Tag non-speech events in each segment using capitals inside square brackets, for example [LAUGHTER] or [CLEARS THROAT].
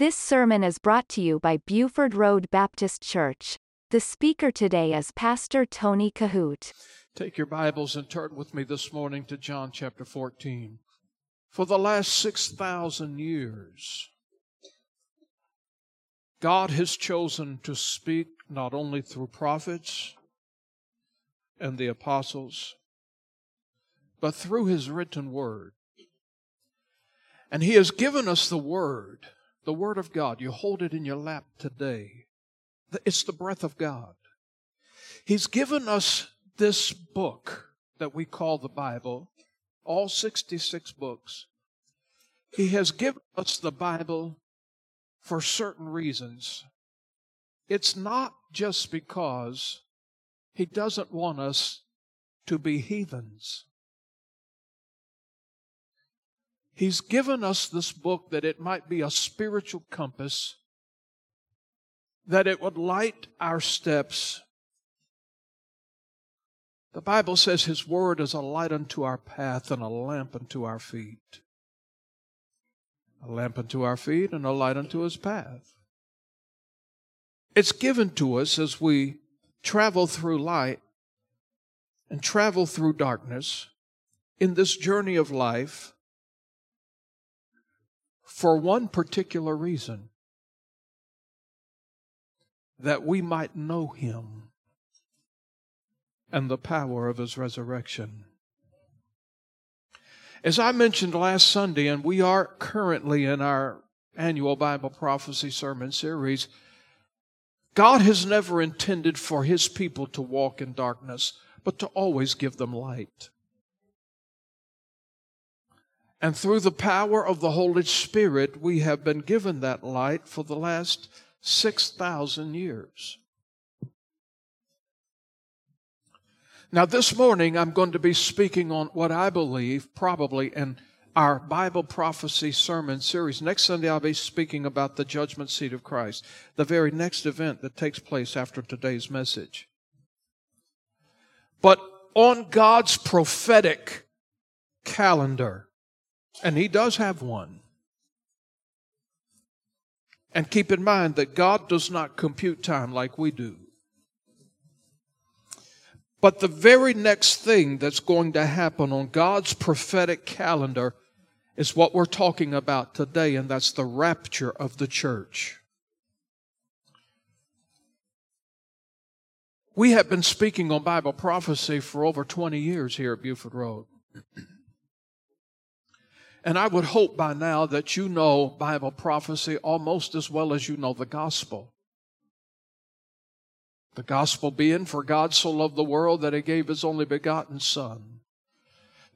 This sermon is brought to you by Buford Road Baptist Church. The speaker today is Pastor Tony Kohout. Take your Bibles and turn with me this morning to John chapter 14. For the last 6,000 years, God has chosen to speak not only through prophets and the apostles, but through His written word. And He has given us the Word, the Word of God. You hold it in your lap today. It's the breath of God. He's given us this book that we call the Bible, all 66 books. He has given us the Bible for certain reasons. It's not just because He doesn't want us to be heathens. He's given us this book that it might be a spiritual compass, that it would light our steps. The Bible says His Word is a light unto our path and a lamp unto our feet. A lamp unto our feet and a light unto His path. It's given to us as we travel through light and travel through darkness in this journey of life for one particular reason that we might know him and the power of his resurrection. As I mentioned last Sunday, and we are currently in our annual Bible prophecy sermon series, God has never intended for his people to walk in darkness, but to always give them light. And through the power of the Holy Spirit, we have been given that light for the last 6,000 years. Now, this morning, I'm going to be speaking on what I believe probably in our Bible prophecy sermon series. Next Sunday, I'll be speaking about the judgment seat of Christ, the very next event that takes place after today's message. But on God's prophetic calendar, and he does have one. And keep in mind that God does not compute time like we do. But the very next thing that's going to happen on God's prophetic calendar is what we're talking about today, and that's the rapture of the church. We have been speaking on Bible prophecy for over 20 years here at Buford Road. [CLEARS THROAT] And I would hope by now that you know Bible prophecy almost as well as you know the gospel. The gospel being, for God so loved the world that he gave his only begotten Son,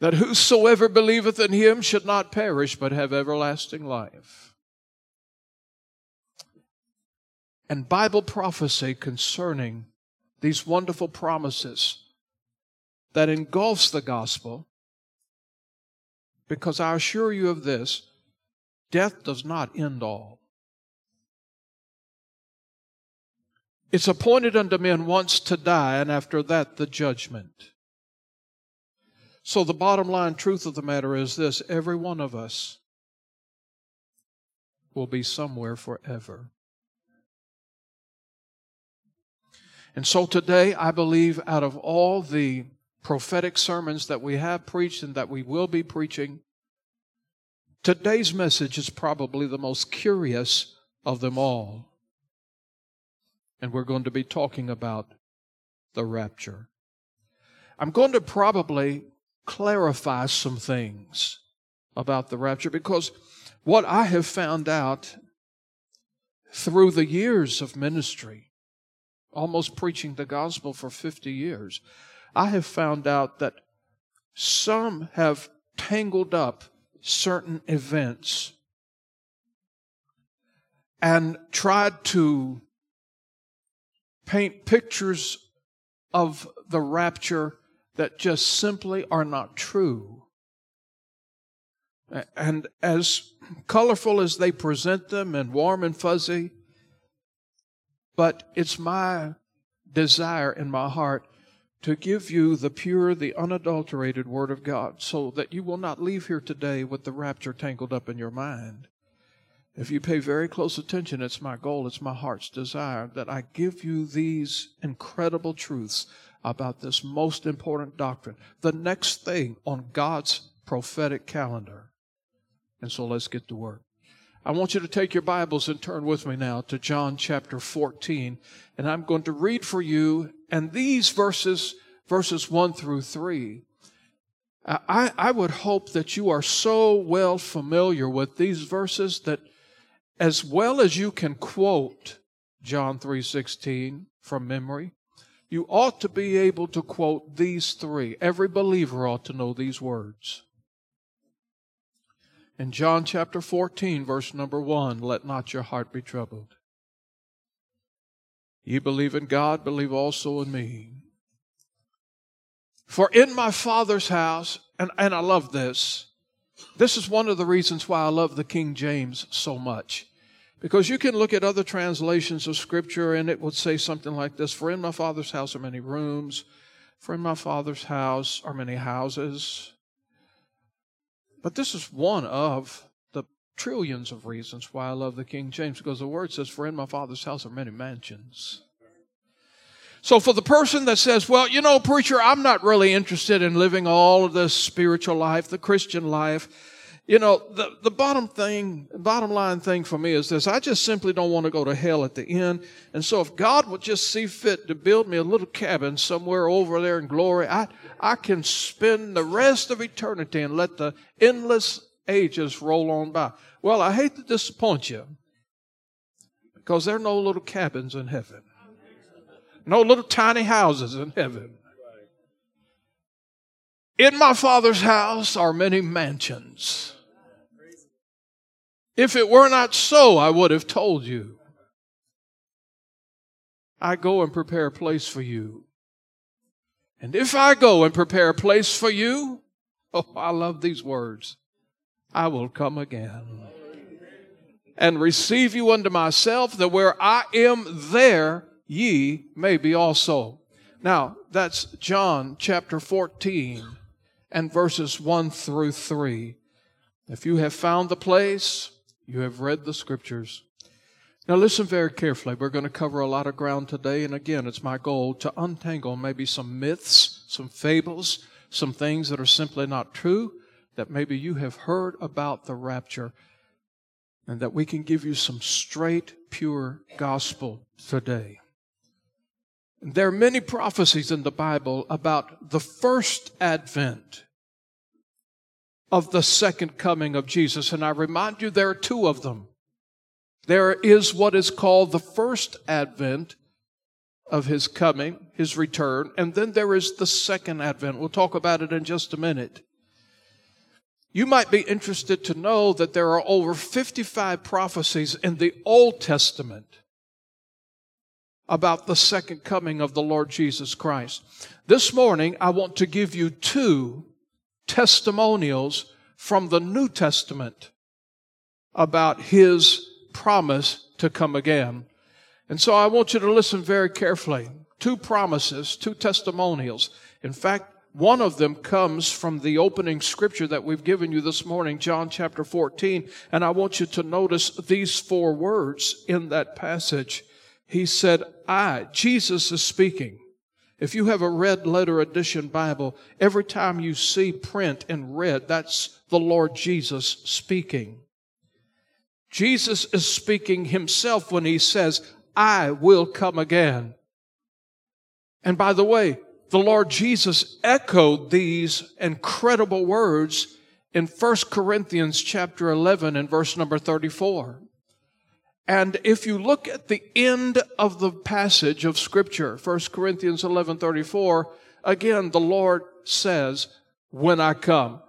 that whosoever believeth in him should not perish but have everlasting life. And Bible prophecy concerning these wonderful promises that engulfs the gospel because I assure you of this death does not end all. It's appointed unto men once to die, and after that, the judgment. So, the bottom line truth of the matter is this every one of us will be somewhere forever. And so today, I believe out of all the prophetic sermons that we have preached and that we will be preaching. Today's message is probably the most curious of them all. And we're going to be talking about the rapture. I'm going to probably clarify some things about the rapture because what I have found out through the years of ministry, almost preaching the gospel for 50 years, I have found out that some have tangled up certain events and tried to paint pictures of the rapture that just simply are not true. And as colorful as they present them and warm and fuzzy, but it's my desire in my heart to give you the pure, the unadulterated Word of God so that you will not leave here today with the rapture tangled up in your mind. If you pay very close attention, it's my goal, it's my heart's desire that I give you these incredible truths about this most important doctrine, the next thing on God's prophetic calendar. And so let's get to work. I want you to take your Bibles and turn with me now to John chapter 14. And I'm going to read for you, and these verses, verses 1 through 3, I, I would hope that you are so well familiar with these verses that as well as you can quote John 3:16 from memory, you ought to be able to quote these three. Every believer ought to know these words. In John chapter 14, verse number 1, let not your heart be troubled. Ye believe in God, believe also in me. For in my Father's house, and, and I love this, this is one of the reasons why I love the King James so much. Because you can look at other translations of Scripture and it would say something like this For in my Father's house are many rooms, for in my Father's house are many houses. But this is one of the trillions of reasons why I love the King James, because the word says, For in my Father's house are many mansions. So for the person that says, well, you know, preacher, I'm not really interested in living all of this spiritual life, the Christian life. You know, the, the bottom thing, bottom line thing for me is this. I just simply don't want to go to hell at the end. And so if God would just see fit to build me a little cabin somewhere over there in glory, I, I can spend the rest of eternity and let the endless ages roll on by. Well, I hate to disappoint you because there are no little cabins in heaven. No little tiny houses in heaven. In my Father's house are many mansions. If it were not so, I would have told you. I go and prepare a place for you. And if I go and prepare a place for you, [LAUGHS] oh, I love these words. I will come again and receive you unto myself, that where I am, there ye may be also. Now, that's John chapter 14 and verses 1 through 3. If you have found the place, you have read the scriptures. Now, listen very carefully. We're going to cover a lot of ground today, and again, it's my goal to untangle maybe some myths, some fables, some things that are simply not true that maybe you have heard about the rapture, and that we can give you some straight, pure gospel today. There are many prophecies in the Bible about the first advent of the second coming of Jesus. And I remind you, there are two of them. There is what is called the first advent of his coming, his return, and then there is the second advent. We'll talk about it in just a minute. You might be interested to know that there are over 55 prophecies in the Old Testament about the second coming of the Lord Jesus Christ. This morning, I want to give you two testimonials from the New Testament about His promise to come again. And so I want you to listen very carefully. Two promises, two testimonials. In fact, one of them comes from the opening scripture that we've given you this morning, John chapter 14. And I want you to notice these four words in that passage. He said, I, Jesus is speaking. If you have a red letter edition Bible, every time you see print in red, that's the Lord Jesus speaking. Jesus is speaking himself when he says, I will come again. And by the way, the Lord Jesus echoed these incredible words in 1 Corinthians chapter 11 and verse number 34. And if you look at the end of the passage of scripture, 1 Corinthians 11:34, again the Lord says, "When I come."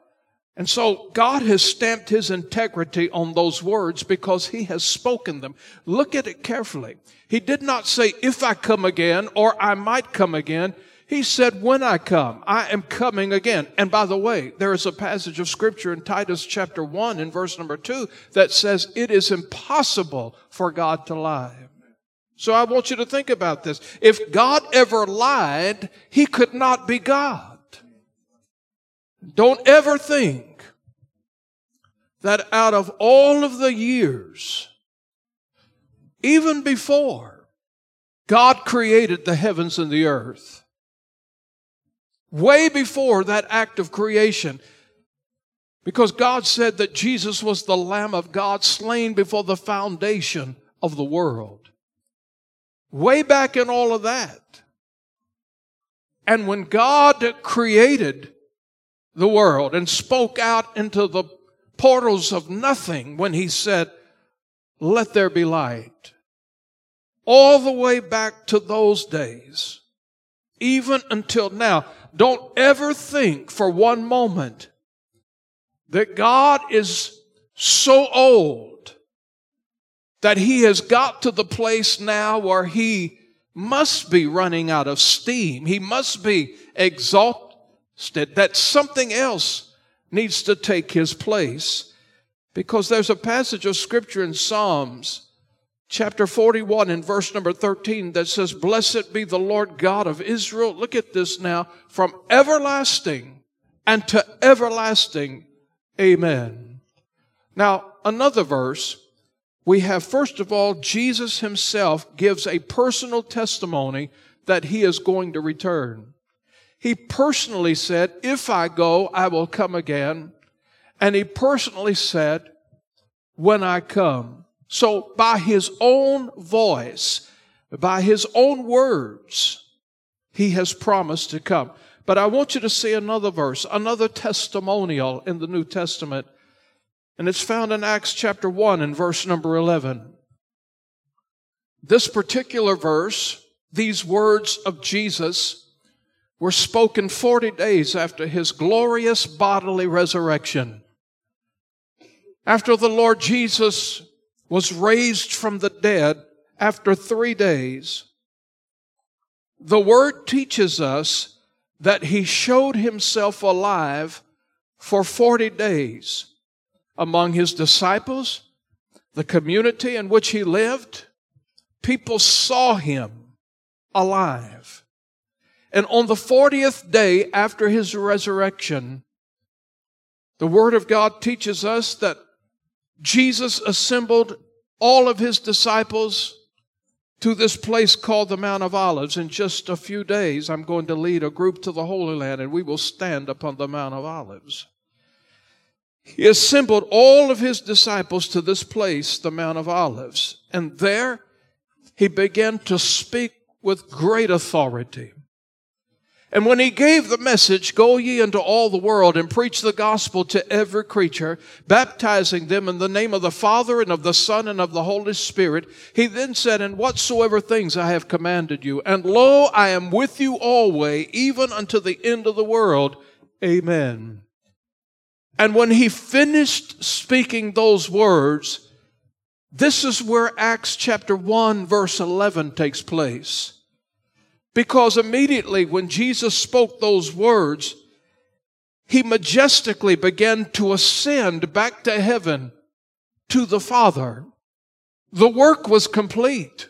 And so God has stamped his integrity on those words because he has spoken them. Look at it carefully. He did not say, if I come again or I might come again. He said, when I come, I am coming again. And by the way, there is a passage of scripture in Titus chapter 1 in verse number 2 that says it is impossible for God to lie. So I want you to think about this. If God ever lied, he could not be God. Don't ever think that out of all of the years, even before God created the heavens and the earth, way before that act of creation, because God said that Jesus was the Lamb of God slain before the foundation of the world. Way back in all of that. And when God created the world and spoke out into the portals of nothing when He said, Let there be light, all the way back to those days, even until now, don't ever think for one moment that God is so old that he has got to the place now where he must be running out of steam. He must be exhausted, that something else needs to take his place. Because there's a passage of scripture in Psalms chapter 41 and verse number 13 that says, Blessed be the Lord God of Israel. Look at this now. From everlasting and to everlasting Amen. Now, another verse, we have first of all, Jesus himself gives a personal testimony that he is going to return. He personally said, If I go, I will come again. And he personally said, When I come. So, by his own voice, by his own words, he has promised to come. But I want you to see another verse, another testimonial in the New Testament. And it's found in Acts chapter 1 and verse number 11. This particular verse, these words of Jesus, were spoken 40 days after his glorious bodily resurrection. After the Lord Jesus was raised from the dead after three days, the word teaches us that he showed himself alive for 40 days among his disciples, the community in which he lived. People saw him alive. And on the 40th day after his resurrection, the Word of God teaches us that Jesus assembled all of his disciples to this place called the Mount of Olives. In just a few days, I'm going to lead a group to the Holy Land and we will stand upon the Mount of Olives. He assembled all of his disciples to this place, the Mount of Olives, and there he began to speak with great authority. And when he gave the message, go ye into all the world and preach the gospel to every creature, baptizing them in the name of the Father and of the Son and of the Holy Spirit, he then said, And whatsoever things I have commanded you, and lo, I am with you always, even unto the end of the world. Amen. And when he finished speaking those words, this is where Acts chapter 1 verse 11 takes place. Because immediately when Jesus spoke those words, he majestically began to ascend back to heaven to the Father. The work was complete.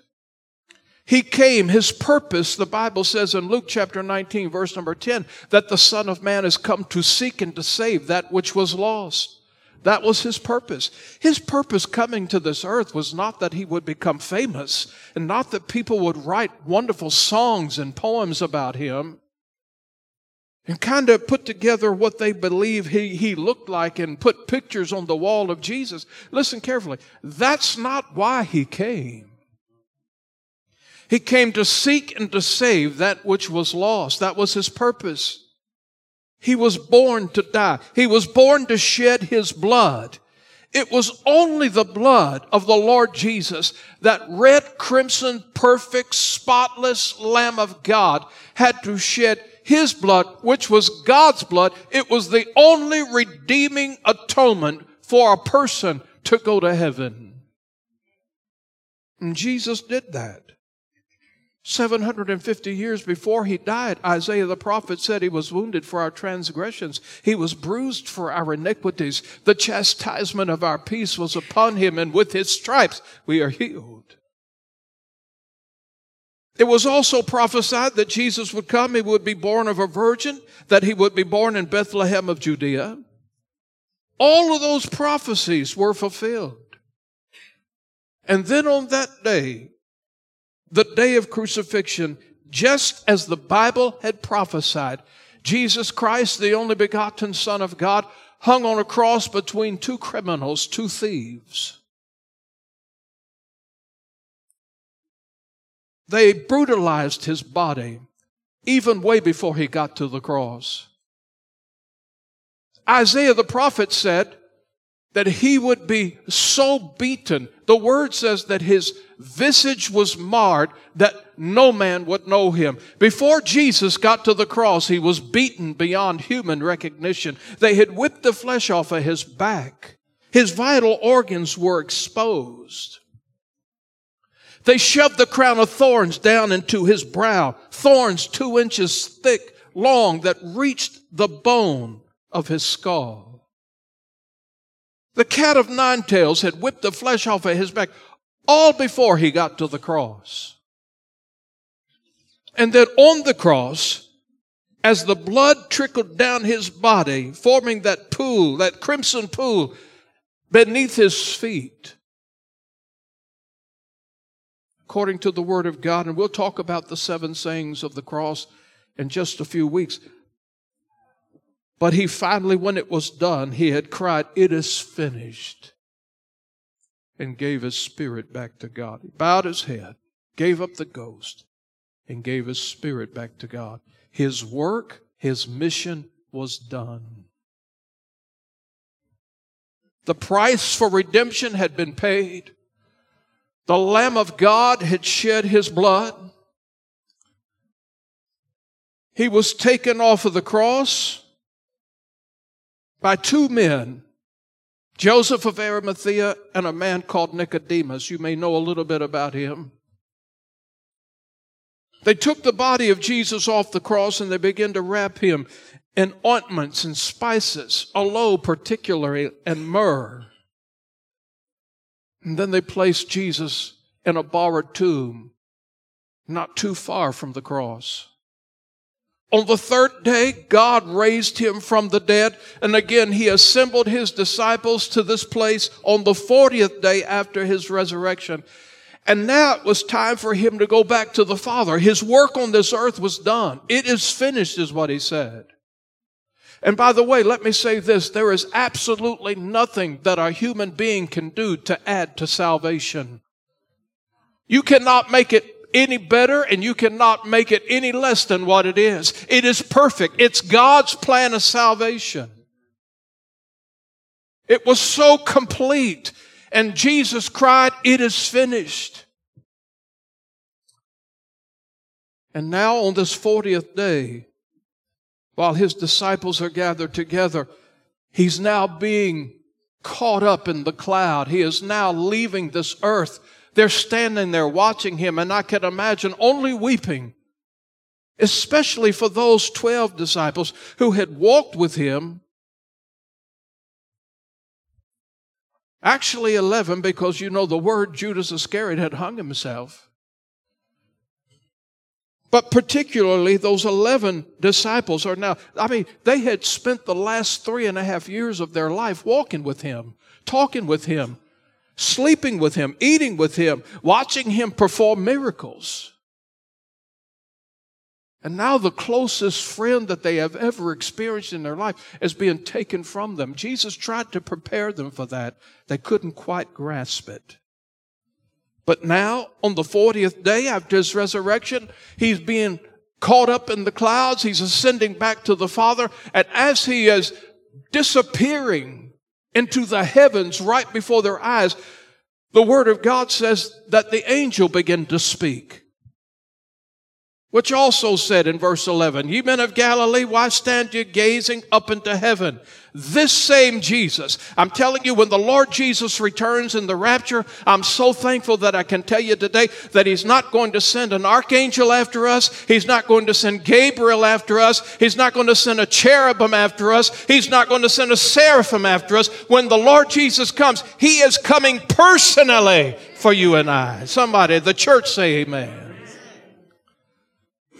He came, his purpose, the Bible says in Luke chapter 19, verse number 10, that the Son of Man has come to seek and to save that which was lost. That was his purpose. His purpose coming to this earth was not that he would become famous and not that people would write wonderful songs and poems about him and kind of put together what they believe he, he looked like and put pictures on the wall of Jesus. Listen carefully. That's not why he came. He came to seek and to save that which was lost. That was his purpose. He was born to die. He was born to shed his blood. It was only the blood of the Lord Jesus, that red, crimson, perfect, spotless Lamb of God, had to shed his blood, which was God's blood. It was the only redeeming atonement for a person to go to heaven. And Jesus did that. 750 years before he died, Isaiah the prophet said he was wounded for our transgressions. He was bruised for our iniquities. The chastisement of our peace was upon him, and with his stripes we are healed. It was also prophesied that Jesus would come, he would be born of a virgin, that he would be born in Bethlehem of Judea. All of those prophecies were fulfilled. And then on that day, the day of crucifixion, just as the Bible had prophesied, Jesus Christ, the only begotten Son of God, hung on a cross between two criminals, two thieves. They brutalized his body even way before he got to the cross. Isaiah the prophet said that he would be so beaten. The word says that his visage was marred that no man would know him. Before Jesus got to the cross, he was beaten beyond human recognition. They had whipped the flesh off of his back. His vital organs were exposed. They shoved the crown of thorns down into his brow, thorns two inches thick, long, that reached the bone of his skull. The cat of nine tails had whipped the flesh off of his back all before he got to the cross. And then on the cross, as the blood trickled down his body, forming that pool, that crimson pool beneath his feet, according to the Word of God. And we'll talk about the seven sayings of the cross in just a few weeks. But he finally, when it was done, he had cried, It is finished, and gave his spirit back to God. He bowed his head, gave up the ghost, and gave his spirit back to God. His work, his mission was done. The price for redemption had been paid. The Lamb of God had shed his blood. He was taken off of the cross by two men, Joseph of Arimathea and a man called Nicodemus. You may know a little bit about him. They took the body of Jesus off the cross and they began to wrap him in ointments and spices, aloe particularly, and myrrh. And then they placed Jesus in a borrowed tomb not too far from the cross. On the third day, God raised him from the dead. And again, he assembled his disciples to this place on the 40th day after his resurrection. And now it was time for him to go back to the Father. His work on this earth was done. It is finished, is what he said. And by the way, let me say this there is absolutely nothing that a human being can do to add to salvation. You cannot make it any better and you cannot make it any less than what it is. It is perfect. It's God's plan of salvation. It was so complete. And Jesus cried, It is finished. And now on this 40th day, while his disciples are gathered together, he's now being caught up in the cloud. He is now leaving this earth. They're standing there watching him, and I can imagine only weeping, especially for those 12 disciples who had walked with him. Actually, 11, because you know the word Judas Iscariot had hung himself. But particularly those 11 disciples are now, I mean, they had spent the last three and a half years of their life walking with him, talking with him, sleeping with him, eating with him, watching him perform miracles. And now the closest friend that they have ever experienced in their life is being taken from them. Jesus tried to prepare them for that. They couldn't quite grasp it. But now, on the 40th day after his resurrection, he's being caught up in the clouds. He's ascending back to the Father. And as he is disappearing into the heavens right before their eyes, the Word of God says that the angel began to speak which also said in verse 11, Ye men of Galilee, why stand ye gazing up into heaven? This same Jesus, I'm telling you, when the Lord Jesus returns in the rapture, I'm so thankful that I can tell you today that He's not going to send an archangel after us. He's not going to send Gabriel after us. He's not going to send a cherubim after us. He's not going to send a seraphim after us. When the Lord Jesus comes, He is coming personally for you and I. Somebody, the church say amen.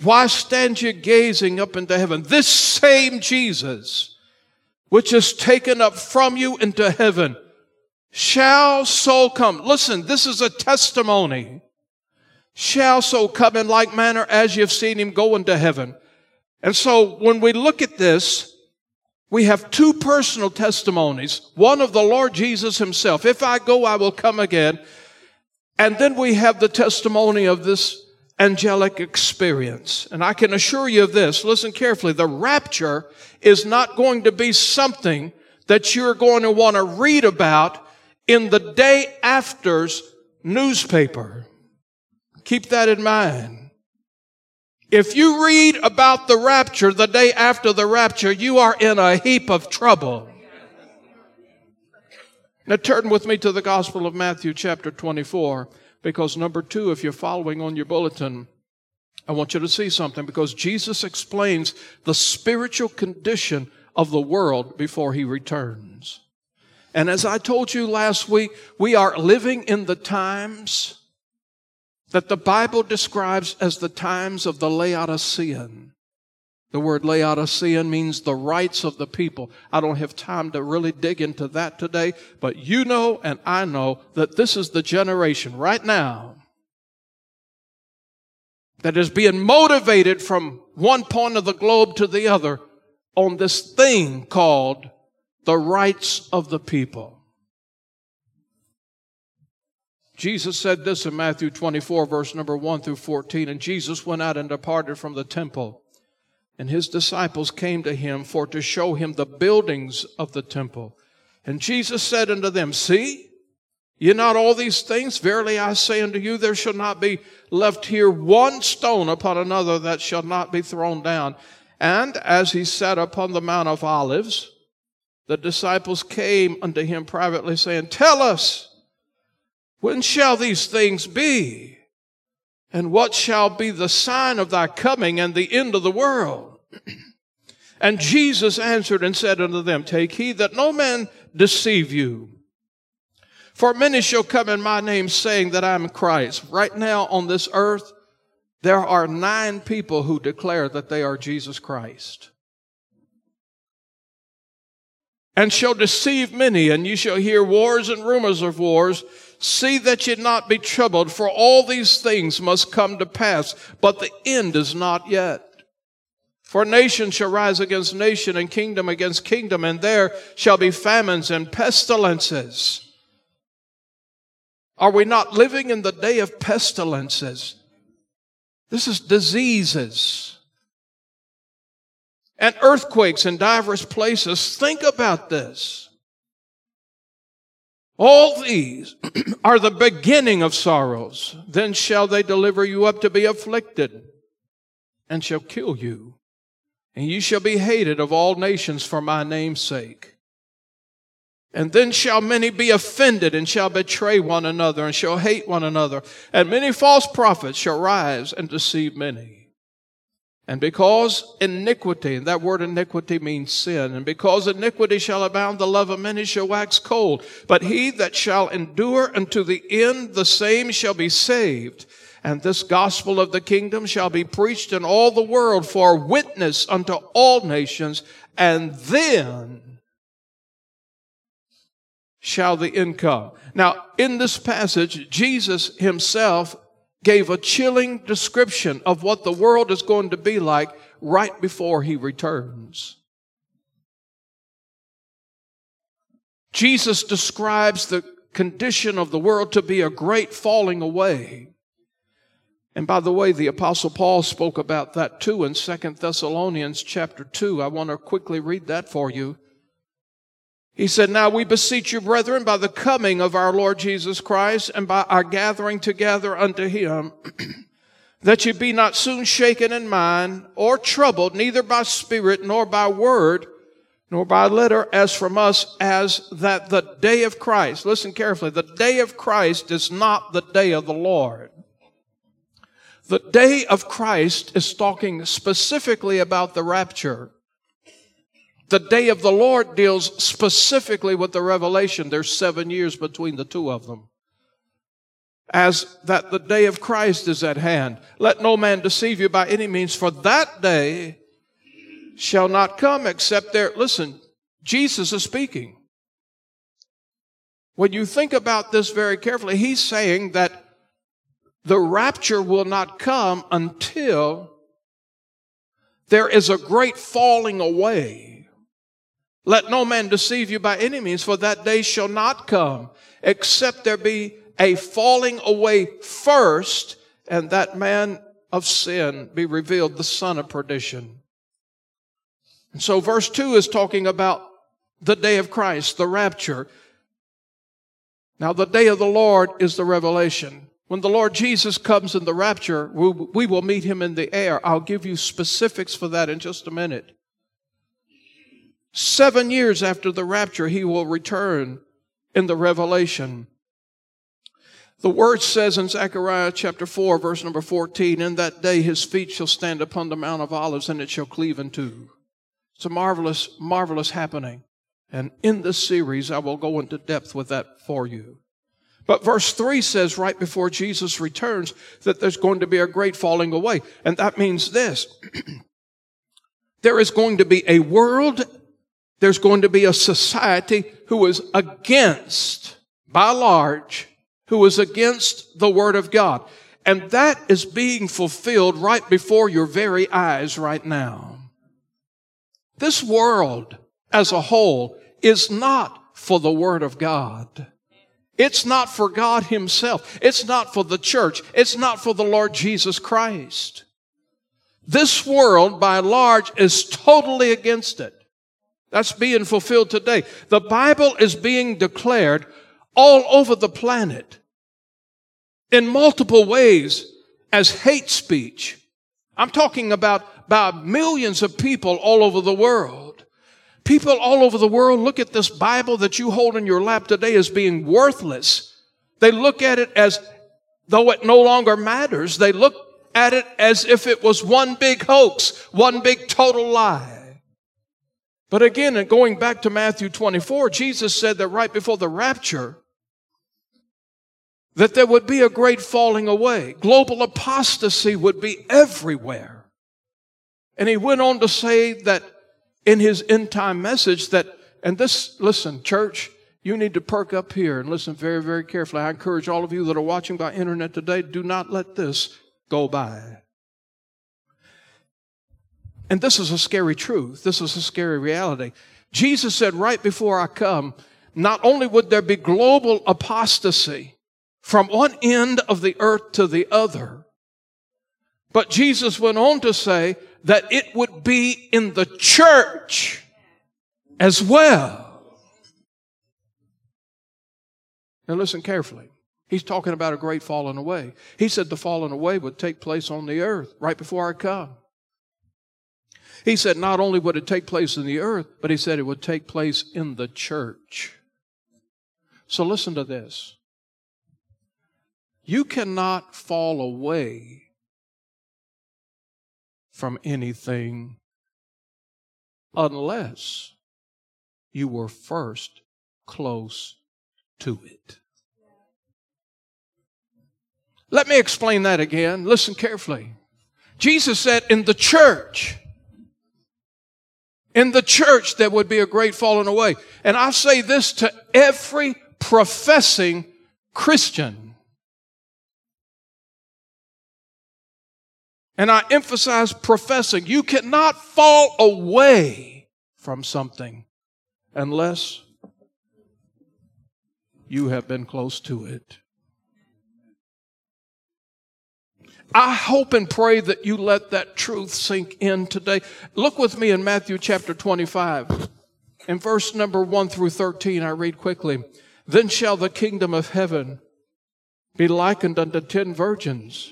Why stand you gazing up into heaven? This same Jesus, which is taken up from you into heaven shall so come. Listen, this is a testimony. Shall so come in like manner as you've seen him go into heaven. And so when we look at this, we have two personal testimonies. One of the Lord Jesus himself. If I go, I will come again. And then we have the testimony of this angelic experience. And I can assure you of this. Listen carefully. The rapture is not going to be something that you're going to want to read about in the day after's newspaper. Keep that in mind. If you read about the rapture the day after the rapture, you are in a heap of trouble. Now turn with me to the Gospel of Matthew chapter 24 because number two, if you're following on your bulletin, I want you to see something because Jesus explains the spiritual condition of the world before he returns. And as I told you last week, we are living in the times that the Bible describes as the times of the Laodicean. The word Laodicean means the rights of the people. I don't have time to really dig into that today, but you know and I know that this is the generation right now that is being motivated from one point of the globe to the other on this thing called the rights of the people. Jesus said this in Matthew 24, verse number 1 through 14. And Jesus went out and departed from the temple. And his disciples came to him for to show him the buildings of the temple. And Jesus said unto them, See, ye not all these things? Verily I say unto you, there shall not be left here one stone upon another that shall not be thrown down. And as he sat upon the Mount of Olives, the disciples came unto him privately, saying, Tell us, when shall these things be? And what shall be the sign of thy coming and the end of the world? [CLEARS THROAT] and Jesus answered and said unto them, Take heed that no man deceive you. For many shall come in my name saying that I am Christ. Right now on this earth, there are nine people who declare that they are Jesus Christ and shall deceive many, and you shall hear wars and rumors of wars. See that ye not be troubled, for all these things must come to pass, but the end is not yet. For nation shall rise against nation, and kingdom against kingdom, and there shall be famines and pestilences. Are we not living in the day of pestilences? This is diseases and earthquakes in diverse places. Think about this. All these [CLEARS THROAT] are the beginning of sorrows. Then shall they deliver you up to be afflicted and shall kill you. And you shall be hated of all nations for my name's sake. And then shall many be offended and shall betray one another and shall hate one another. And many false prophets shall rise and deceive many. And because iniquity, and that word iniquity means sin, and because iniquity shall abound, the love of many shall wax cold. But he that shall endure unto the end, the same shall be saved. And this gospel of the kingdom shall be preached in all the world for witness unto all nations, and then shall the end come. Now, in this passage, Jesus himself gave a chilling description of what the world is going to be like right before he returns. Jesus describes the condition of the world to be a great falling away. And by the way, the apostle Paul spoke about that too in Second Thessalonians chapter 2. I want to quickly read that for you. He said, Now we beseech you, brethren, by the coming of our Lord Jesus Christ and by our gathering together unto him, [CLEARS THROAT] that ye be not soon shaken in mind or troubled, neither by spirit nor by word, nor by letter as from us, as that the day of Christ, listen carefully, the day of Christ is not the day of the Lord. The day of Christ is talking specifically about the rapture. The day of the Lord deals specifically with the revelation. There's seven years between the two of them. As that the day of Christ is at hand. Let no man deceive you by any means, for that day shall not come except there, listen, Jesus is speaking. When you think about this very carefully, he's saying that the rapture will not come until there is a great falling away. Let no man deceive you by any means, for that day shall not come, except there be a falling away first, and that man of sin be revealed, the son of perdition. And so verse 2 is talking about the day of Christ, the rapture. Now, the day of the Lord is the revelation. When the Lord Jesus comes in the rapture, we will meet him in the air. I'll give you specifics for that in just a minute. Seven years after the rapture, he will return in the revelation. The word says in Zechariah chapter 4, verse number 14, In that day his feet shall stand upon the Mount of Olives, and it shall cleave in two. It's a marvelous, marvelous happening. And in this series, I will go into depth with that for you. But verse 3 says right before Jesus returns that there's going to be a great falling away. And that means this. [CLEARS THROAT] there is going to be a world, there's going to be a society who is against, by large, who is against the Word of God. And that is being fulfilled right before your very eyes right now. This world as a whole is not for the Word of God. It's not for God Himself. It's not for the church. It's not for the Lord Jesus Christ. This world, by large, is totally against it. That's being fulfilled today. The Bible is being declared all over the planet in multiple ways as hate speech. I'm talking about, about millions of people all over the world. People all over the world look at this Bible that you hold in your lap today as being worthless. They look at it as though it no longer matters. They look at it as if it was one big hoax, one big total lie. But again, going back to Matthew 24, Jesus said that right before the rapture, that there would be a great falling away. Global apostasy would be everywhere. And he went on to say that in his end time message that, and this, listen, church, you need to perk up here and listen very, very carefully. I encourage all of you that are watching by internet today, do not let this go by. And this is a scary truth. This is a scary reality. Jesus said right before I come, not only would there be global apostasy from one end of the earth to the other, but Jesus went on to say that it would be in the church as well. Now listen carefully. He's talking about a great falling away. He said the falling away would take place on the earth right before I come. He said not only would it take place in the earth, but he said it would take place in the church. So listen to this. You cannot fall away from anything unless you were first close to it. Let me explain that again. Listen carefully. Jesus said, in the church, in the church, that would be a great falling away. And I say this to every professing Christian. And I emphasize professing. You cannot fall away from something unless you have been close to it. I hope and pray that you let that truth sink in today. Look with me in Matthew chapter 25. In verse number 1 through 13, I read quickly. Then shall the kingdom of heaven be likened unto ten virgins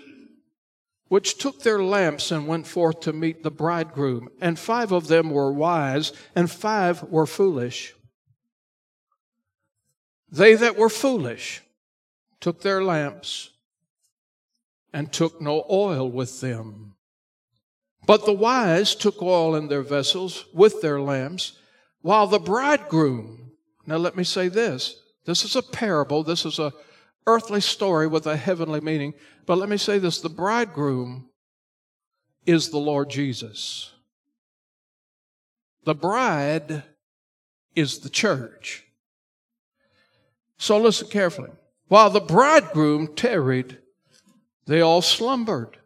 which took their lamps and went forth to meet the bridegroom. And five of them were wise, and five were foolish. They that were foolish took their lamps and took no oil with them. But the wise took oil in their vessels with their lamps, while the bridegroom, now let me say this, this is a parable, this is a earthly story with a heavenly meaning. But let me say this the bridegroom is the Lord Jesus. The bride is the church. So listen carefully. While the bridegroom tarried, they all slumbered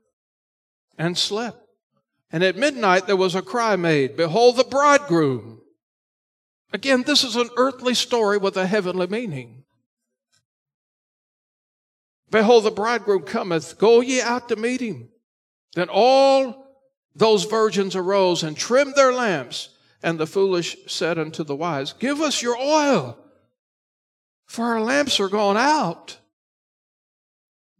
and slept. And at midnight there was a cry made, Behold the bridegroom. Again, this is an earthly story with a heavenly meaning. Behold, the bridegroom cometh, go ye out to meet him. Then all those virgins arose and trimmed their lamps. And the foolish said unto the wise, Give us your oil, for our lamps are gone out.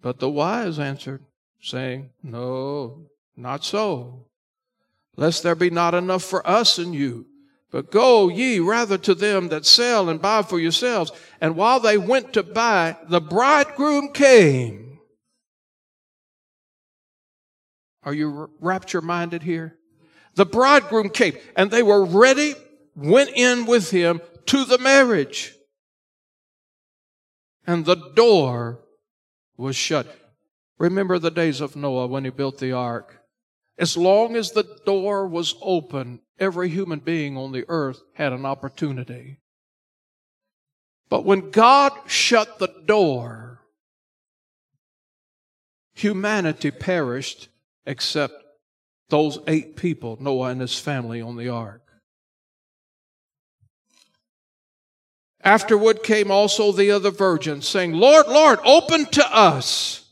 But the wise answered, saying, No, not so, lest there be not enough for us and you. But go ye rather to them that sell and buy for yourselves. And while they went to buy, the bridegroom came. Are you rapture minded here? The bridegroom came and they were ready, went in with him to the marriage. And the door was shut. Remember the days of Noah when he built the ark. As long as the door was open, every human being on the earth had an opportunity. But when God shut the door, humanity perished except those eight people, Noah and his family on the ark. Afterward came also the other virgins, saying, Lord, Lord, open to us.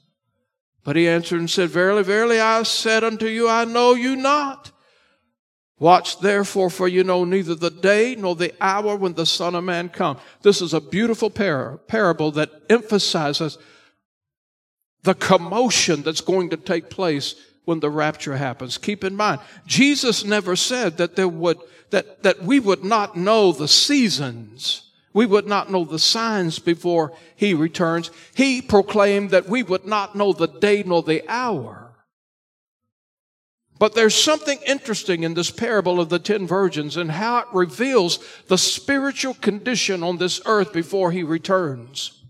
But he answered and said, Verily, verily, I said unto you, I know you not. Watch therefore, for you know neither the day nor the hour when the Son of Man comes. This is a beautiful par- parable that emphasizes the commotion that's going to take place when the rapture happens. Keep in mind, Jesus never said that there would, that, that we would not know the seasons. We would not know the signs before he returns. He proclaimed that we would not know the day nor the hour. But there's something interesting in this parable of the ten virgins and how it reveals the spiritual condition on this earth before he returns.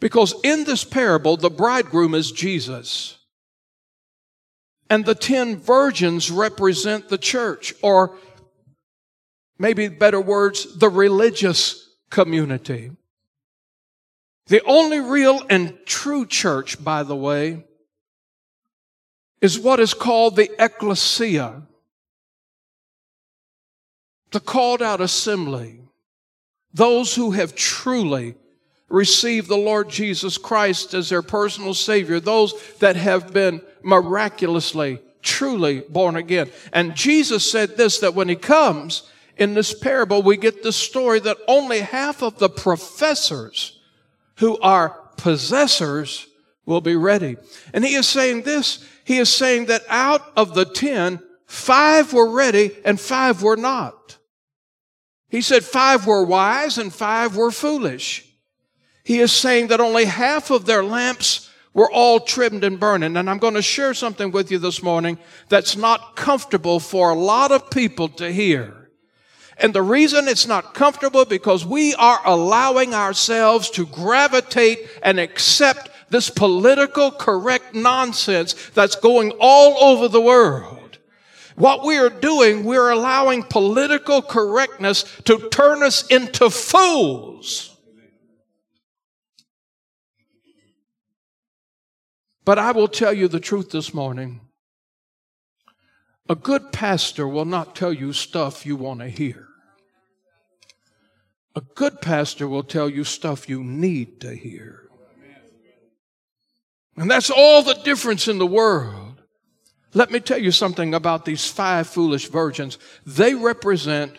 Because in this parable, the bridegroom is Jesus. And the ten virgins represent the church, or maybe better words, the religious community. The only real and true church, by the way, is what is called the ecclesia, the called out assembly, those who have truly received the Lord Jesus Christ as their personal Savior, those that have been miraculously, truly born again. And Jesus said this that when He comes in this parable, we get the story that only half of the professors who are possessors will be ready. And He is saying this he is saying that out of the ten, five were ready and five were not. He said five were wise and five were foolish. He is saying that only half of their lamps were all trimmed and burning. And I'm going to share something with you this morning that's not comfortable for a lot of people to hear. And the reason it's not comfortable because we are allowing ourselves to gravitate and accept this political correct nonsense that's going all over the world. What we are doing, we're allowing political correctness to turn us into fools. But I will tell you the truth this morning. A good pastor will not tell you stuff you want to hear. A good pastor will tell you stuff you need to hear. And that's all the difference in the world. Let me tell you something about these five foolish virgins. They represent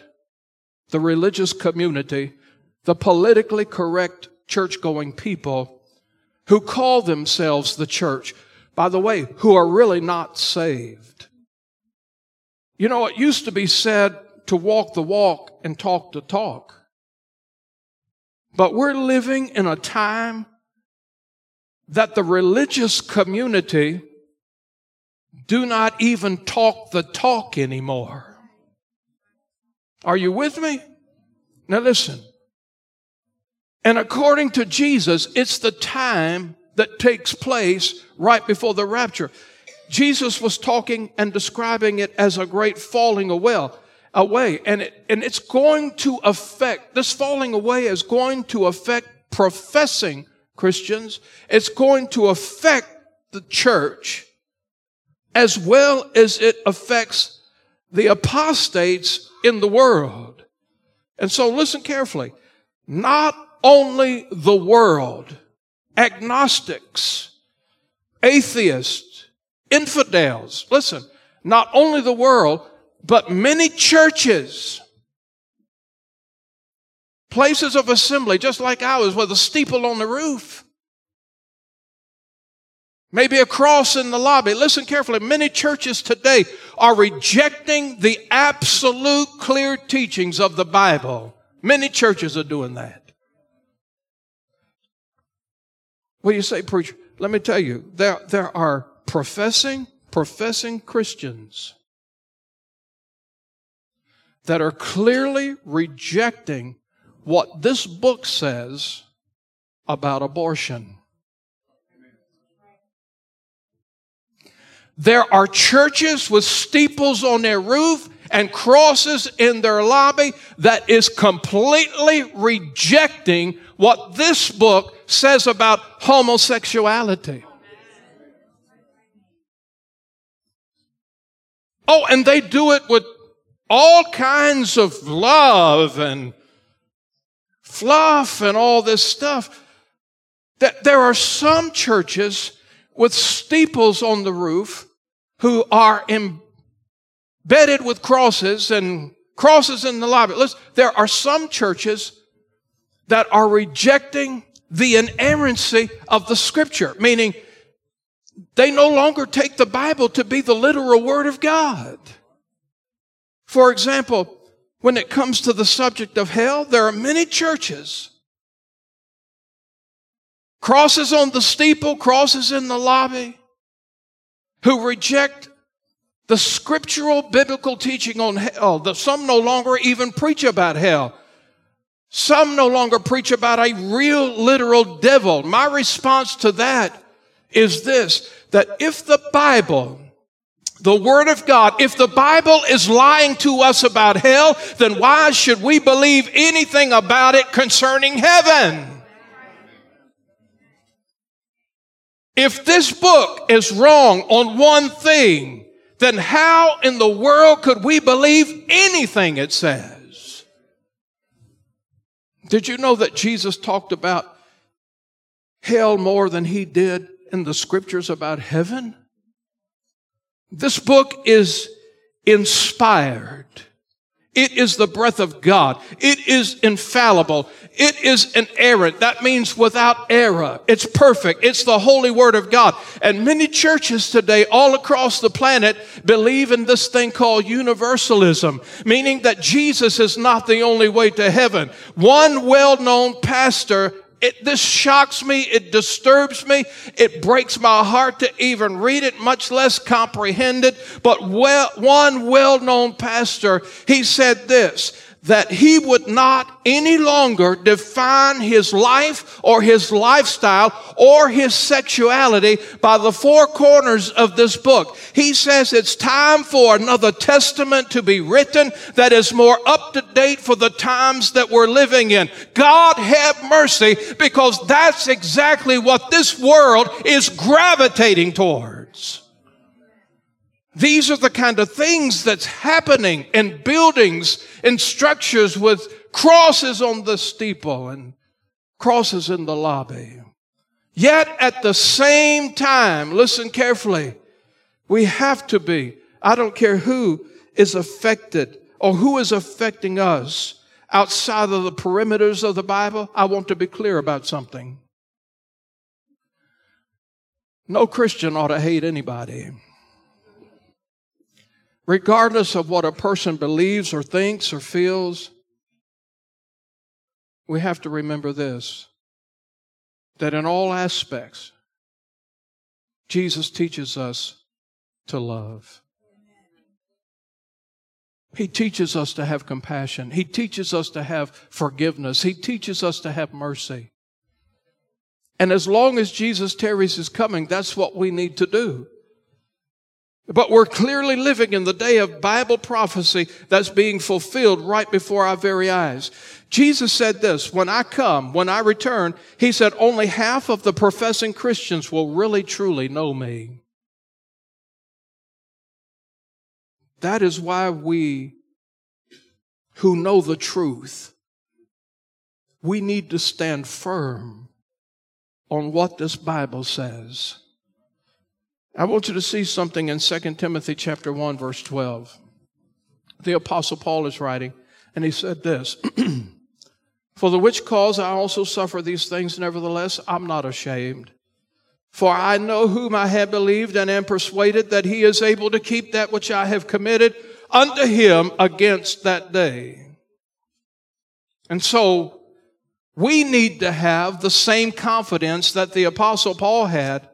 the religious community, the politically correct church going people who call themselves the church, by the way, who are really not saved. You know, it used to be said to walk the walk and talk the talk. But we're living in a time that the religious community do not even talk the talk anymore. Are you with me? Now listen. And according to Jesus, it's the time that takes place right before the rapture. Jesus was talking and describing it as a great falling away. Away. And, it, and it's going to affect, this falling away is going to affect professing Christians. It's going to affect the church as well as it affects the apostates in the world. And so listen carefully. Not only the world, agnostics, atheists, infidels, listen, not only the world, but many churches, places of assembly, just like ours, with a steeple on the roof, maybe a cross in the lobby. Listen carefully. Many churches today are rejecting the absolute clear teachings of the Bible. Many churches are doing that. What do you say, preacher? Let me tell you, there, there are professing, professing Christians that are clearly rejecting what this book says about abortion. There are churches with steeples on their roof and crosses in their lobby that is completely rejecting what this book says about homosexuality. Oh, and they do it with all kinds of love and fluff and all this stuff. That there are some churches with steeples on the roof who are embedded with crosses and crosses in the lobby. Listen, there are some churches that are rejecting the inerrancy of the scripture, meaning they no longer take the Bible to be the literal word of God. For example, when it comes to the subject of hell, there are many churches. Crosses on the steeple, crosses in the lobby, who reject the scriptural biblical teaching on hell. Some no longer even preach about hell. Some no longer preach about a real literal devil. My response to that is this, that if the Bible the Word of God. If the Bible is lying to us about hell, then why should we believe anything about it concerning heaven? If this book is wrong on one thing, then how in the world could we believe anything it says? Did you know that Jesus talked about hell more than he did in the scriptures about heaven? This book is inspired. It is the breath of God. It is infallible. It is an inerrant. That means without error. It's perfect. It's the holy word of God. And many churches today all across the planet believe in this thing called universalism, meaning that Jesus is not the only way to heaven. One well-known pastor it, this shocks me. It disturbs me. It breaks my heart to even read it, much less comprehend it. But well, one well-known pastor, he said this, that he would not any longer define his life or his lifestyle or his sexuality by the four corners of this book. He says it's time for another testament to be written that is more up to date for the times that we're living in. God have mercy because that's exactly what this world is gravitating towards. These are the kind of things that's happening in buildings and structures with crosses on the steeple and crosses in the lobby. Yet at the same time, listen carefully, we have to be, I don't care who is affected or who is affecting us outside of the perimeters of the Bible, I want to be clear about something. No Christian ought to hate anybody regardless of what a person believes or thinks or feels, we have to remember this that in all aspects, Jesus teaches us to love. He teaches us to have compassion. He teaches us to have forgiveness. He teaches us to have mercy. And as long as Jesus tarries his coming, that's what we need to do. But we're clearly living in the day of Bible prophecy that's being fulfilled right before our very eyes. Jesus said this, when I come, when I return, he said only half of the professing Christians will really truly know me. That is why we who know the truth, we need to stand firm on what this Bible says. I want you to see something in 2 Timothy chapter 1 verse 12. The apostle Paul is writing and he said this, [CLEARS THROAT] For the which cause I also suffer these things, nevertheless I'm not ashamed. For I know whom I have believed and am persuaded that he is able to keep that which I have committed unto him against that day. And so we need to have the same confidence that the apostle Paul had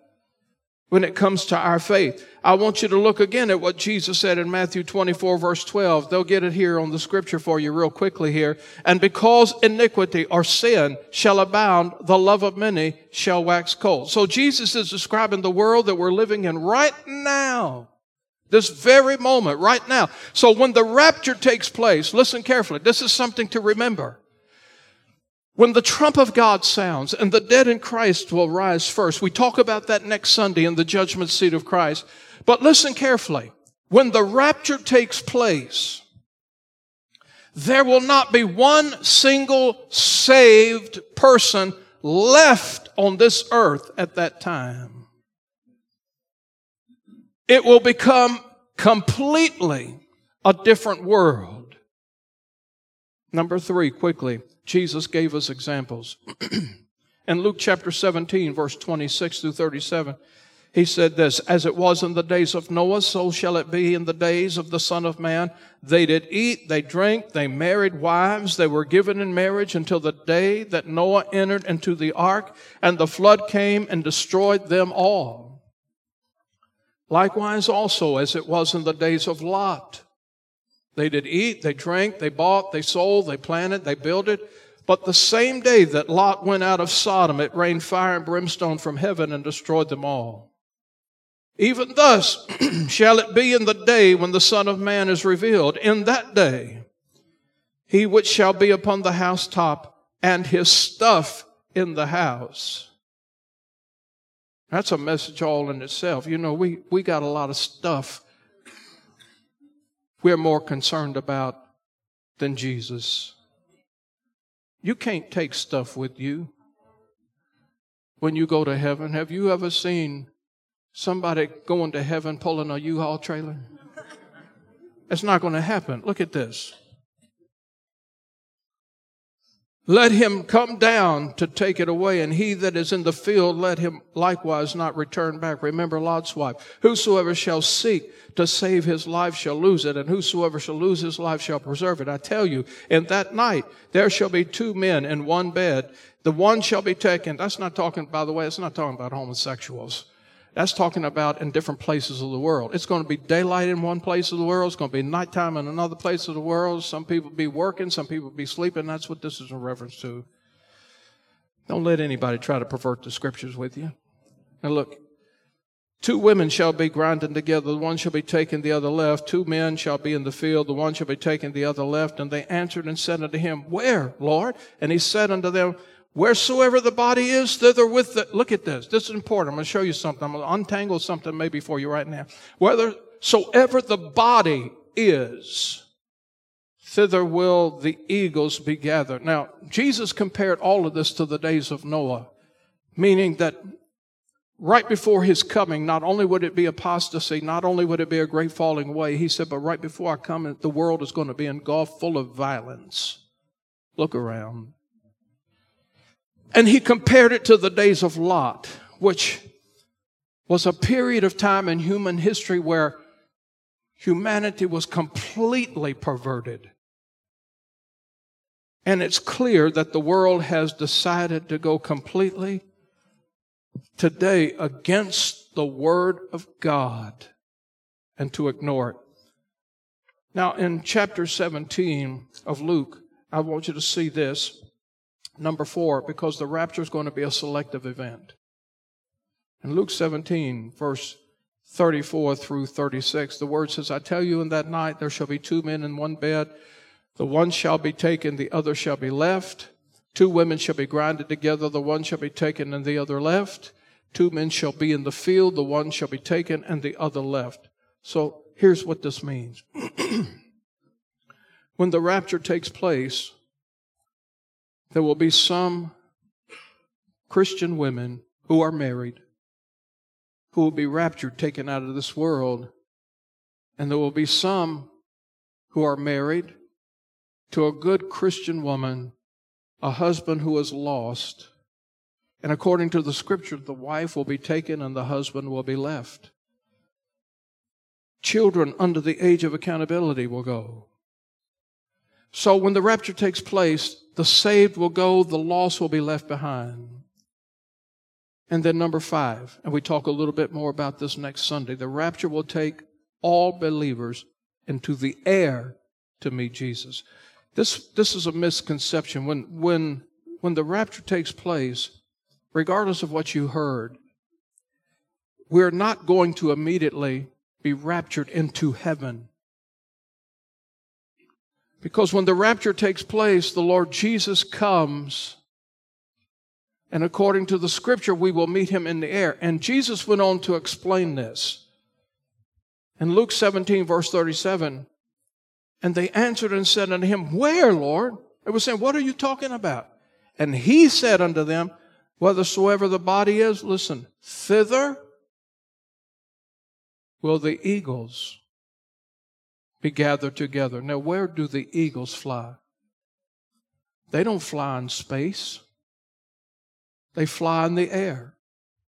when it comes to our faith. I want you to look again at what Jesus said in Matthew 24 verse 12. They'll get it here on the scripture for you real quickly here. And because iniquity or sin shall abound, the love of many shall wax cold. So Jesus is describing the world that we're living in right now. This very moment, right now. So when the rapture takes place, listen carefully. This is something to remember. When the trump of God sounds and the dead in Christ will rise first, we talk about that next Sunday in the judgment seat of Christ. But listen carefully. When the rapture takes place, there will not be one single saved person left on this earth at that time. It will become completely a different world. Number three, quickly. Jesus gave us examples. [CLEARS THROAT] in Luke chapter 17, verse 26 through 37, he said this, As it was in the days of Noah, so shall it be in the days of the Son of Man. They did eat, they drank, they married wives, they were given in marriage until the day that Noah entered into the ark, and the flood came and destroyed them all. Likewise also, as it was in the days of Lot. They did eat, they drank, they bought, they sold, they planted, they builded. But the same day that Lot went out of Sodom, it rained fire and brimstone from heaven and destroyed them all. Even thus [CLEARS THROAT] shall it be in the day when the Son of Man is revealed. In that day, he which shall be upon the housetop and his stuff in the house. That's a message all in itself. You know, we, we got a lot of stuff we're more concerned about than Jesus. You can't take stuff with you when you go to heaven. Have you ever seen somebody going to heaven pulling a U-Haul trailer? It's not going to happen. Look at this. Let him come down to take it away, and he that is in the field, let him likewise not return back. Remember Lot's wife. Whosoever shall seek to save his life shall lose it, and whosoever shall lose his life shall preserve it. I tell you, in that night there shall be two men in one bed. The one shall be taken. That's not talking, by the way, it's not talking about homosexuals. That's talking about in different places of the world. It's going to be daylight in one place of the world. It's going to be nighttime in another place of the world. Some people be working. Some people be sleeping. That's what this is in reference to. Don't let anybody try to pervert the scriptures with you. Now look, two women shall be grinding together. The one shall be taken, the other left. Two men shall be in the field. The one shall be taken, the other left. And they answered and said unto him, Where, Lord? And he said unto them, Wheresoever the body is, thither with the. Look at this. This is important. I'm going to show you something. I'm going to untangle something maybe for you right now. Whethersoever the body is, thither will the eagles be gathered. Now, Jesus compared all of this to the days of Noah, meaning that right before his coming, not only would it be apostasy, not only would it be a great falling away, he said, but right before I come, the world is going to be engulfed full of violence. Look around. And he compared it to the days of Lot, which was a period of time in human history where humanity was completely perverted. And it's clear that the world has decided to go completely today against the Word of God and to ignore it. Now, in chapter 17 of Luke, I want you to see this. Number four, because the rapture is going to be a selective event. In Luke 17, verse 34 through 36. The word says, I tell you in that night there shall be two men in one bed. The one shall be taken, the other shall be left. Two women shall be grinded together, the one shall be taken and the other left. Two men shall be in the field, the one shall be taken and the other left. So here's what this means. [CLEARS THROAT] when the rapture takes place, there will be some Christian women who are married who will be raptured, taken out of this world. And there will be some who are married to a good Christian woman, a husband who is lost. And according to the scripture, the wife will be taken and the husband will be left. Children under the age of accountability will go. So when the rapture takes place, the saved will go, the lost will be left behind. And then number five, and we talk a little bit more about this next Sunday, the rapture will take all believers into the air to meet Jesus. This, this is a misconception. When, when, when the rapture takes place, regardless of what you heard, we're not going to immediately be raptured into heaven. Because when the rapture takes place, the Lord Jesus comes and according to the scripture, we will meet him in the air. And Jesus went on to explain this. In Luke 17, verse 37, and they answered and said unto him, Where, Lord? They were saying, What are you talking about? And he said unto them, Whithersoever the body is, listen, thither will the eagles be gathered together. Now, where do the eagles fly? They don't fly in space. They fly in the air.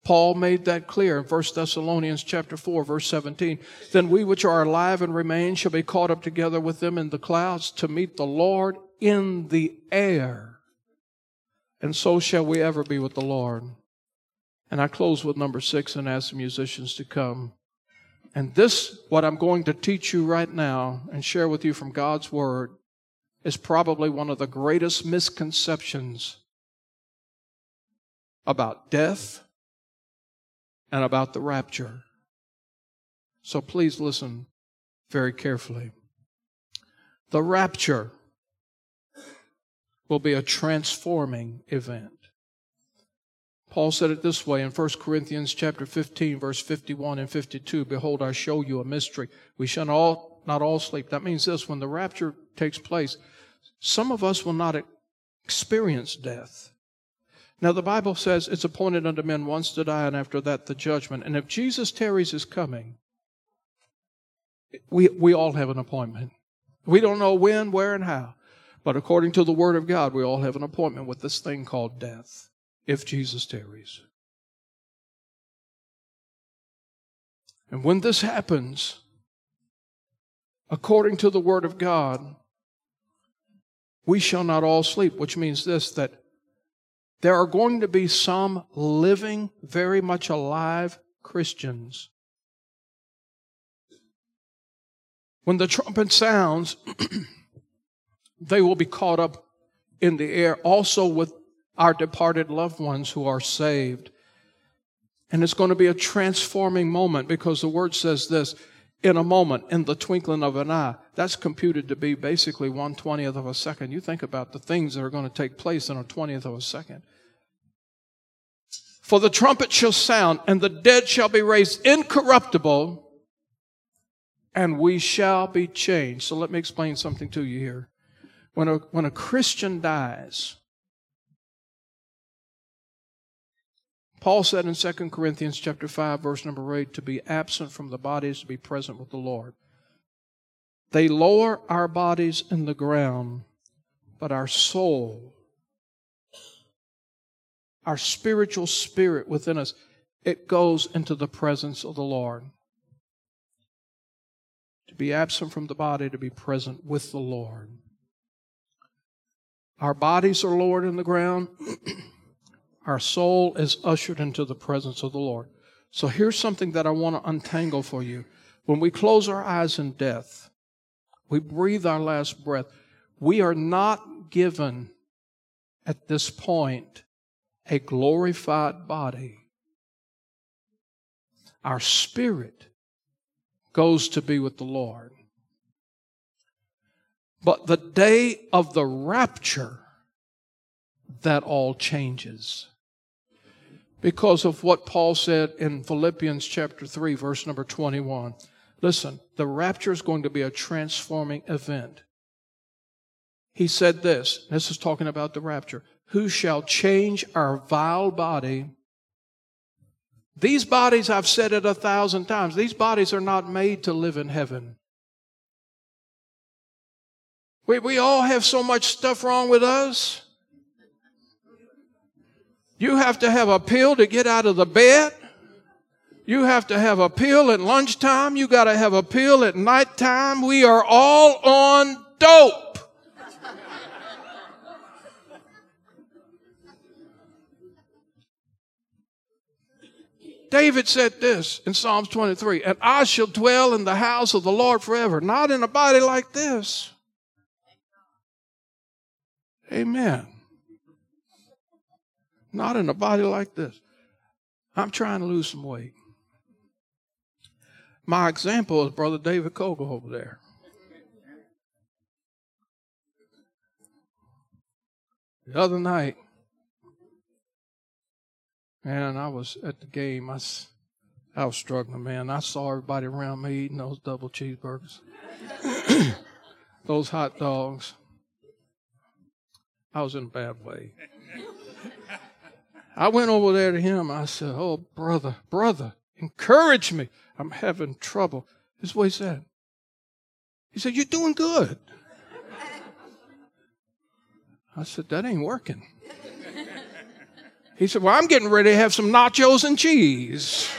Paul made that clear in 1 Thessalonians chapter 4 verse 17. Then we which are alive and remain shall be caught up together with them in the clouds to meet the Lord in the air. And so shall we ever be with the Lord. And I close with number 6 and ask the musicians to come. And this what I'm going to teach you right now and share with you from God's word is probably one of the greatest misconceptions about death and about the rapture. So please listen very carefully. The rapture will be a transforming event. Paul said it this way in 1 Corinthians chapter 15 verse 51 and 52, behold I show you a mystery. We shall all not all sleep. That means this when the rapture takes place, some of us will not experience death. Now, the Bible says it's appointed unto men once to die, and after that, the judgment. And if Jesus tarries his coming, we, we all have an appointment. We don't know when, where, and how. But according to the Word of God, we all have an appointment with this thing called death, if Jesus tarries. And when this happens, according to the Word of God, we shall not all sleep, which means this that there are going to be some living, very much alive Christians. When the trumpet sounds, [CLEARS THROAT] they will be caught up in the air also with our departed loved ones who are saved. And it's going to be a transforming moment because the word says this in a moment, in the twinkling of an eye. That's computed to be basically one twentieth of a second. You think about the things that are going to take place in a twentieth of a second. For the trumpet shall sound, and the dead shall be raised incorruptible, and we shall be changed. So let me explain something to you here. When a, when a Christian dies, Paul said in 2 Corinthians chapter 5 verse number 8 to be absent from the bodies to be present with the Lord. They lower our bodies in the ground, but our soul, our spiritual spirit within us, it goes into the presence of the Lord. To be absent from the body, to be present with the Lord. Our bodies are lowered in the ground. [CLEARS THROAT] Our soul is ushered into the presence of the Lord. So here's something that I want to untangle for you. When we close our eyes in death, we breathe our last breath, we are not given at this point a glorified body. Our spirit goes to be with the Lord. But the day of the rapture, that all changes. Because of what Paul said in Philippians chapter 3, verse number 21. Listen, the rapture is going to be a transforming event. He said this, this is talking about the rapture, who shall change our vile body. These bodies, I've said it a thousand times, these bodies are not made to live in heaven. We, we all have so much stuff wrong with us. You have to have a pill to get out of the bed. You have to have a pill at lunchtime. You got to have a pill at nighttime. We are all on dope. David said this in Psalms 23 And I shall dwell in the house of the Lord forever, not in a body like this. Amen. Not in a body like this. I'm trying to lose some weight. My example is Brother David Kogel over there. The other night, man, I was at the game. I, I was struggling, man. I saw everybody around me eating those double cheeseburgers, [COUGHS] those hot dogs. I was in a bad way. I went over there to him. I said, Oh, brother, brother, encourage me. I'm having trouble. This is what he said. He said, You're doing good. I said, That ain't working. He said, Well, I'm getting ready to have some nachos and cheese.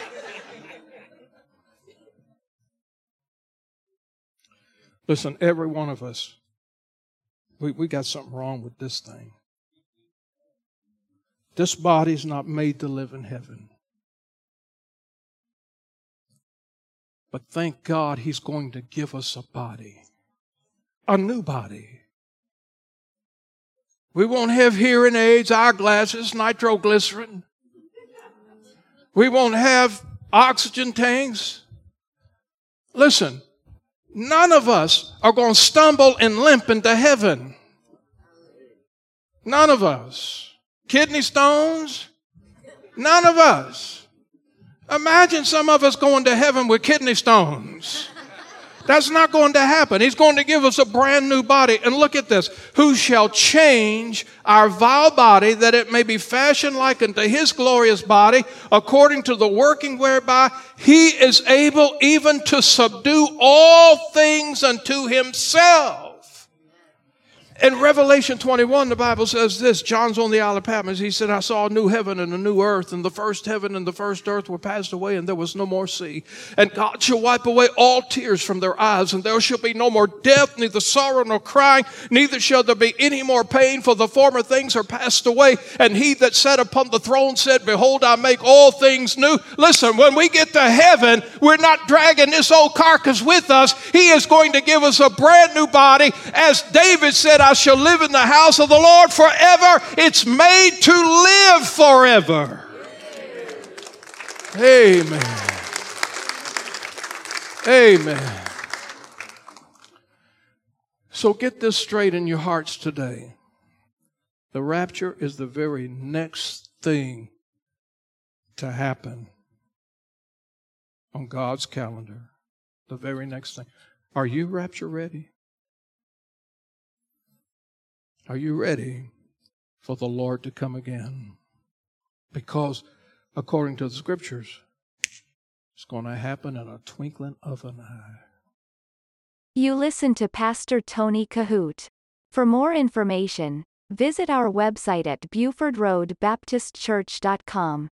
Listen, every one of us, we, we got something wrong with this thing. This body's not made to live in heaven. But thank God He's going to give us a body, a new body. We won't have hearing aids, eyeglasses, nitroglycerin. We won't have oxygen tanks. Listen, none of us are going to stumble and limp into heaven. None of us. Kidney stones? None of us. Imagine some of us going to heaven with kidney stones. That's not going to happen. He's going to give us a brand new body. And look at this. Who shall change our vile body that it may be fashioned like unto his glorious body according to the working whereby he is able even to subdue all things unto himself. In Revelation 21, the Bible says this John's on the Isle of Patmos. He said, I saw a new heaven and a new earth, and the first heaven and the first earth were passed away, and there was no more sea. And God shall wipe away all tears from their eyes, and there shall be no more death, neither sorrow nor crying, neither shall there be any more pain, for the former things are passed away. And he that sat upon the throne said, Behold, I make all things new. Listen, when we get to heaven, we're not dragging this old carcass with us. He is going to give us a brand new body. As David said, I shall live in the house of the Lord forever. It's made to live forever. Amen. Amen. So get this straight in your hearts today. The rapture is the very next thing to happen on God's calendar. The very next thing. Are you rapture ready? Are you ready for the Lord to come again? Because according to the scriptures, it's going to happen in a twinkling of an eye. You listen to Pastor Tony Kohout. For more information, visit our website at BufordRoadBaptistChurch.com.